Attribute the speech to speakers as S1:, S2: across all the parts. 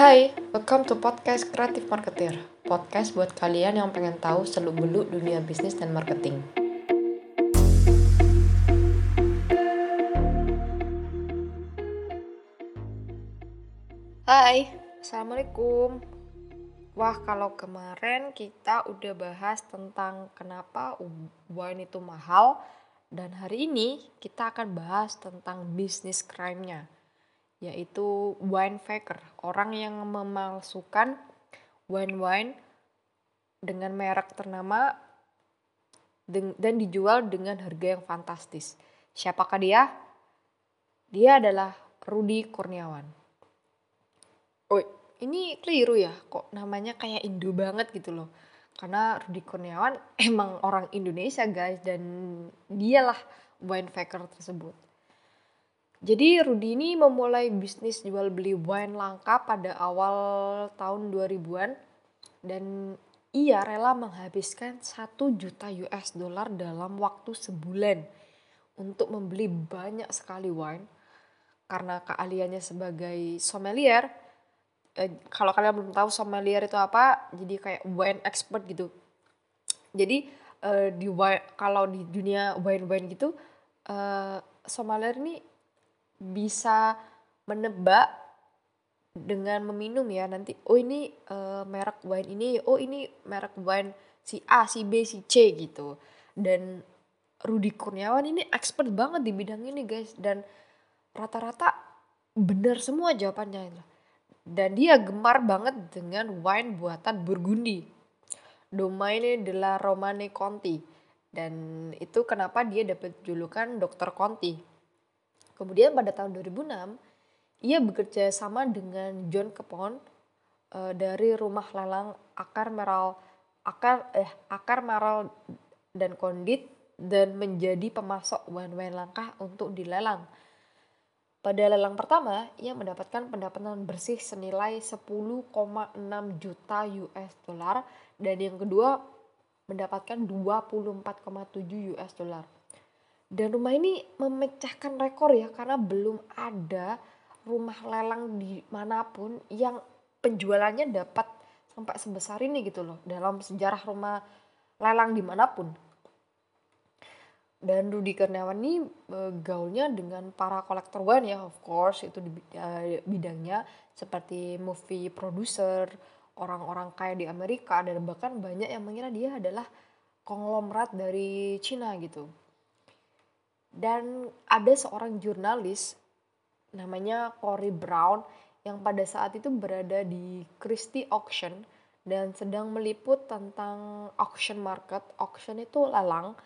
S1: Hai, welcome to podcast Kreatif Marketer. Podcast buat kalian yang pengen tahu seluk-beluk dunia bisnis dan marketing. Hai, Assalamualaikum. Wah, kalau kemarin kita udah bahas tentang kenapa wine itu mahal, dan hari ini kita akan bahas tentang bisnis crime-nya yaitu wine faker, orang yang memalsukan wine-wine dengan merek ternama dan dijual dengan harga yang fantastis. Siapakah dia? Dia adalah Rudi Kurniawan. Oh, ini keliru ya, kok namanya kayak Indo banget gitu loh. Karena Rudi Kurniawan emang orang Indonesia guys dan dialah wine faker tersebut. Jadi Rudi ini memulai bisnis jual beli wine langka pada awal tahun 2000-an dan ia rela menghabiskan 1 juta US dollar dalam waktu sebulan untuk membeli banyak sekali wine. Karena keahliannya sebagai sommelier eh, kalau kalian belum tahu sommelier itu apa jadi kayak wine expert gitu. Jadi eh, di wine, kalau di dunia wine wine gitu eh, sommelier ini bisa menebak dengan meminum ya. Nanti oh ini uh, merek wine ini oh ini merek wine si A si B si C gitu. Dan Rudi Kurniawan ini expert banget di bidang ini guys. Dan rata-rata benar semua jawabannya dan dia gemar banget dengan wine buatan Burgundi. Domaine della Romane Conti. Dan itu kenapa dia dapat julukan Dokter Conti Kemudian pada tahun 2006, ia bekerja sama dengan John Capone uh, dari rumah lelang akar meral akar eh akar meral dan kondit dan menjadi pemasok wine-wine langka untuk dilelang. Pada lelang pertama, ia mendapatkan pendapatan bersih senilai 10,6 juta US dollar dan yang kedua mendapatkan 24,7 US dollar. Dan rumah ini memecahkan rekor ya karena belum ada rumah lelang di mana pun yang penjualannya dapat sampai sebesar ini gitu loh dalam sejarah rumah lelang di mana pun. Dan Rudi Kurniawan ini e, gaulnya dengan para kolektor wine ya of course itu di e, bidangnya seperti movie producer, orang-orang kaya di Amerika dan bahkan banyak yang mengira dia adalah konglomerat dari Cina gitu dan ada seorang jurnalis namanya Cory Brown yang pada saat itu berada di Christie Auction dan sedang meliput tentang auction market. Auction itu lelang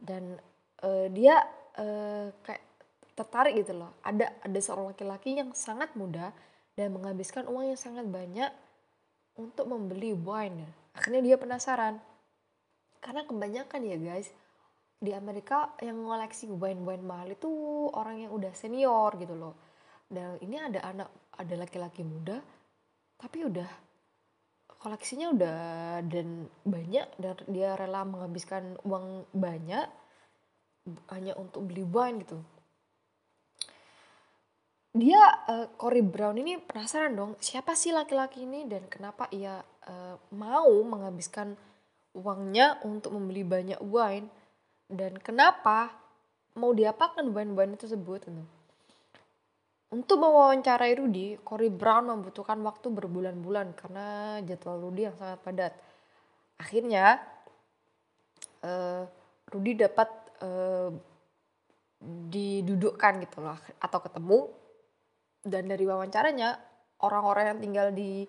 S1: dan uh, dia uh, kayak tertarik gitu loh. Ada ada seorang laki-laki yang sangat muda dan menghabiskan uang yang sangat banyak untuk membeli wine. Akhirnya dia penasaran. Karena kebanyakan ya guys, di Amerika yang ngoleksi wine-wine mahal itu orang yang udah senior gitu loh. Dan ini ada anak, ada laki-laki muda, tapi udah koleksinya udah dan banyak dan dia rela menghabiskan uang banyak hanya untuk beli wine gitu. Dia uh, Cory Brown ini penasaran dong siapa sih laki-laki ini dan kenapa ia uh, mau menghabiskan uangnya untuk membeli banyak wine dan kenapa mau diapakan bahan-bahan tersebut gitu. Untuk mewawancarai Rudy, Cory Brown membutuhkan waktu berbulan-bulan karena jadwal Rudy yang sangat padat. Akhirnya, uh, Rudy dapat uh, didudukkan gitu loh atau ketemu dan dari wawancaranya orang-orang yang tinggal di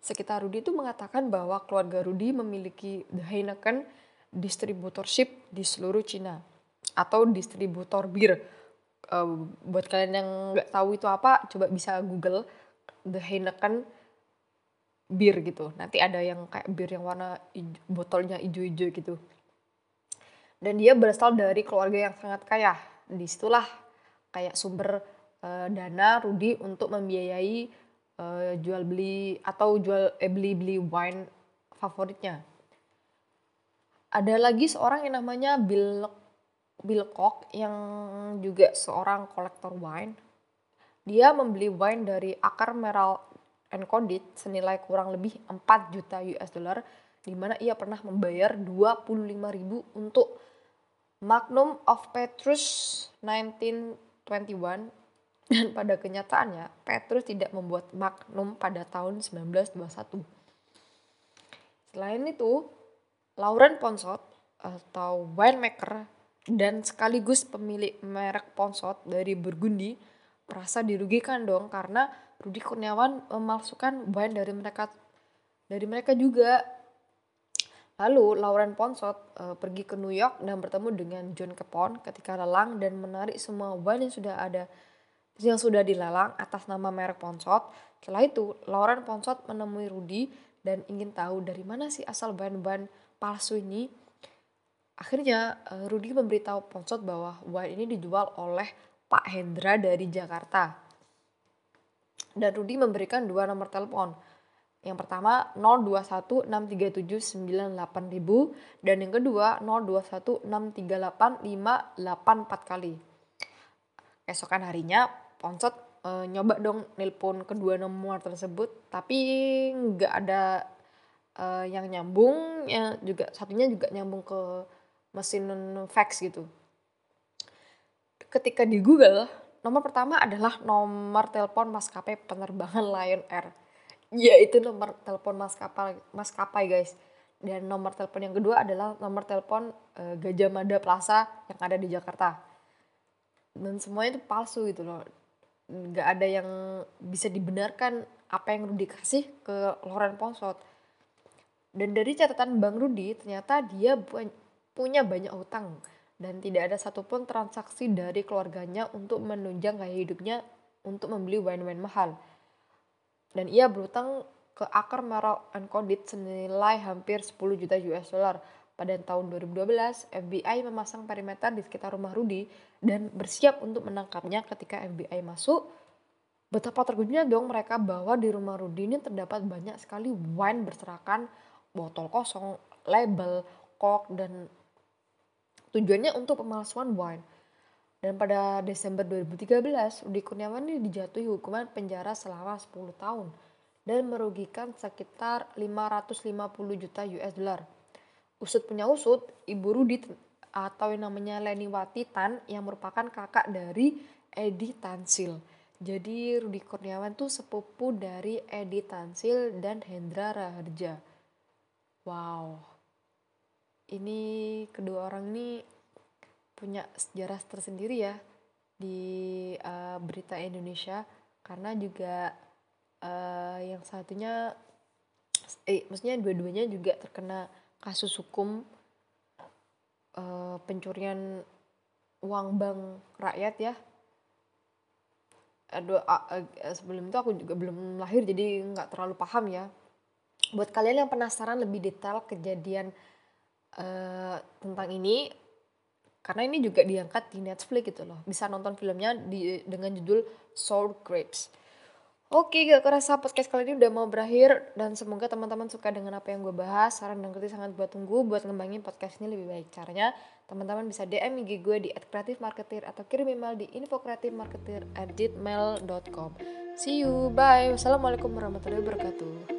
S1: sekitar Rudy itu mengatakan bahwa keluarga Rudy memiliki The Heineken distributorship di seluruh Cina atau distributor bir. Uh, buat kalian yang nggak tahu itu apa, coba bisa Google The Heineken bir gitu. Nanti ada yang kayak bir yang warna ijo, botolnya hijau-hijau gitu. Dan dia berasal dari keluarga yang sangat kaya. Di situlah kayak sumber uh, dana Rudi untuk membiayai uh, jual beli atau jual eh, beli beli wine favoritnya ada lagi seorang yang namanya Bill Bill Koch yang juga seorang kolektor wine. Dia membeli wine dari akar meral encoded senilai kurang lebih 4 juta US dollar di mana ia pernah membayar 25 ribu untuk Magnum of Petrus 1921 dan pada kenyataannya Petrus tidak membuat Magnum pada tahun 1921. Selain itu, Lauren Ponsot atau winemaker dan sekaligus pemilik merek Ponsot dari Burgundy merasa dirugikan dong karena Rudi Kurniawan memalsukan wine dari mereka dari mereka juga. Lalu Lauren Ponsot uh, pergi ke New York dan bertemu dengan John Capone ketika lelang dan menarik semua wine yang sudah ada yang sudah dilelang atas nama merek Ponsot. Setelah itu, Lauren Ponsot menemui Rudy dan ingin tahu dari mana sih asal wine-wine palsu ini. Akhirnya, uh, Rudy memberitahu Ponsot bahwa wine ini dijual oleh Pak Hendra dari Jakarta. Dan Rudi memberikan dua nomor telepon. Yang pertama 02163798.000 dan yang kedua 02163858 kali. Esokan harinya Ponsot e, nyoba dong nelpon kedua nomor tersebut tapi nggak ada e, yang nyambung ya juga satunya juga nyambung ke mesin fax gitu ketika di Google, nomor pertama adalah nomor telepon maskapai penerbangan Lion Air. Ya itu nomor telepon maskapai maskapai guys. Dan nomor telepon yang kedua adalah nomor telepon uh, Gajah Mada Plaza yang ada di Jakarta. Dan semuanya itu palsu gitu loh. Gak ada yang bisa dibenarkan apa yang Rudi kasih ke Loren Ponsot. Dan dari catatan Bang Rudi ternyata dia punya banyak utang dan tidak ada satupun transaksi dari keluarganya untuk menunjang gaya hidupnya untuk membeli wine-wine mahal. Dan ia berutang ke akar Merrill Uncoded senilai hampir 10 juta US dollar. Pada tahun 2012, FBI memasang perimeter di sekitar rumah Rudy dan bersiap untuk menangkapnya ketika FBI masuk. Betapa terkejutnya dong mereka bahwa di rumah Rudy ini terdapat banyak sekali wine berserakan, botol kosong, label, cork, dan Tujuannya untuk pemalsuan wine. Dan pada Desember 2013, Rudi Kurniawan ini dijatuhi hukuman penjara selama 10 tahun dan merugikan sekitar 550 juta US dollar. Usut punya usut, Ibu Rudi atau yang namanya Leni Wati Tan yang merupakan kakak dari Edi Tansil. Jadi Rudi Kurniawan tuh sepupu dari Edi Tansil dan Hendra Raharja. Wow. Ini kedua orang ini punya sejarah tersendiri ya di uh, berita Indonesia. Karena juga uh, yang satunya eh maksudnya dua-duanya juga terkena kasus hukum uh, pencurian uang bank rakyat ya. Aduh uh, uh, sebelum itu aku juga belum lahir jadi nggak terlalu paham ya buat kalian yang penasaran lebih detail kejadian uh, tentang ini karena ini juga diangkat di Netflix gitu loh bisa nonton filmnya di dengan judul Sour Grapes Oke, gak kerasa podcast kali ini udah mau berakhir dan semoga teman-teman suka dengan apa yang gue bahas. Saran dan kritik sangat buat tunggu buat ngembangin podcast ini lebih baik. Caranya, teman-teman bisa DM IG gue di @kreatifmarketer atau kirim email di infokreatifmarketer@gmail.com. See you, bye. Wassalamualaikum warahmatullahi wabarakatuh.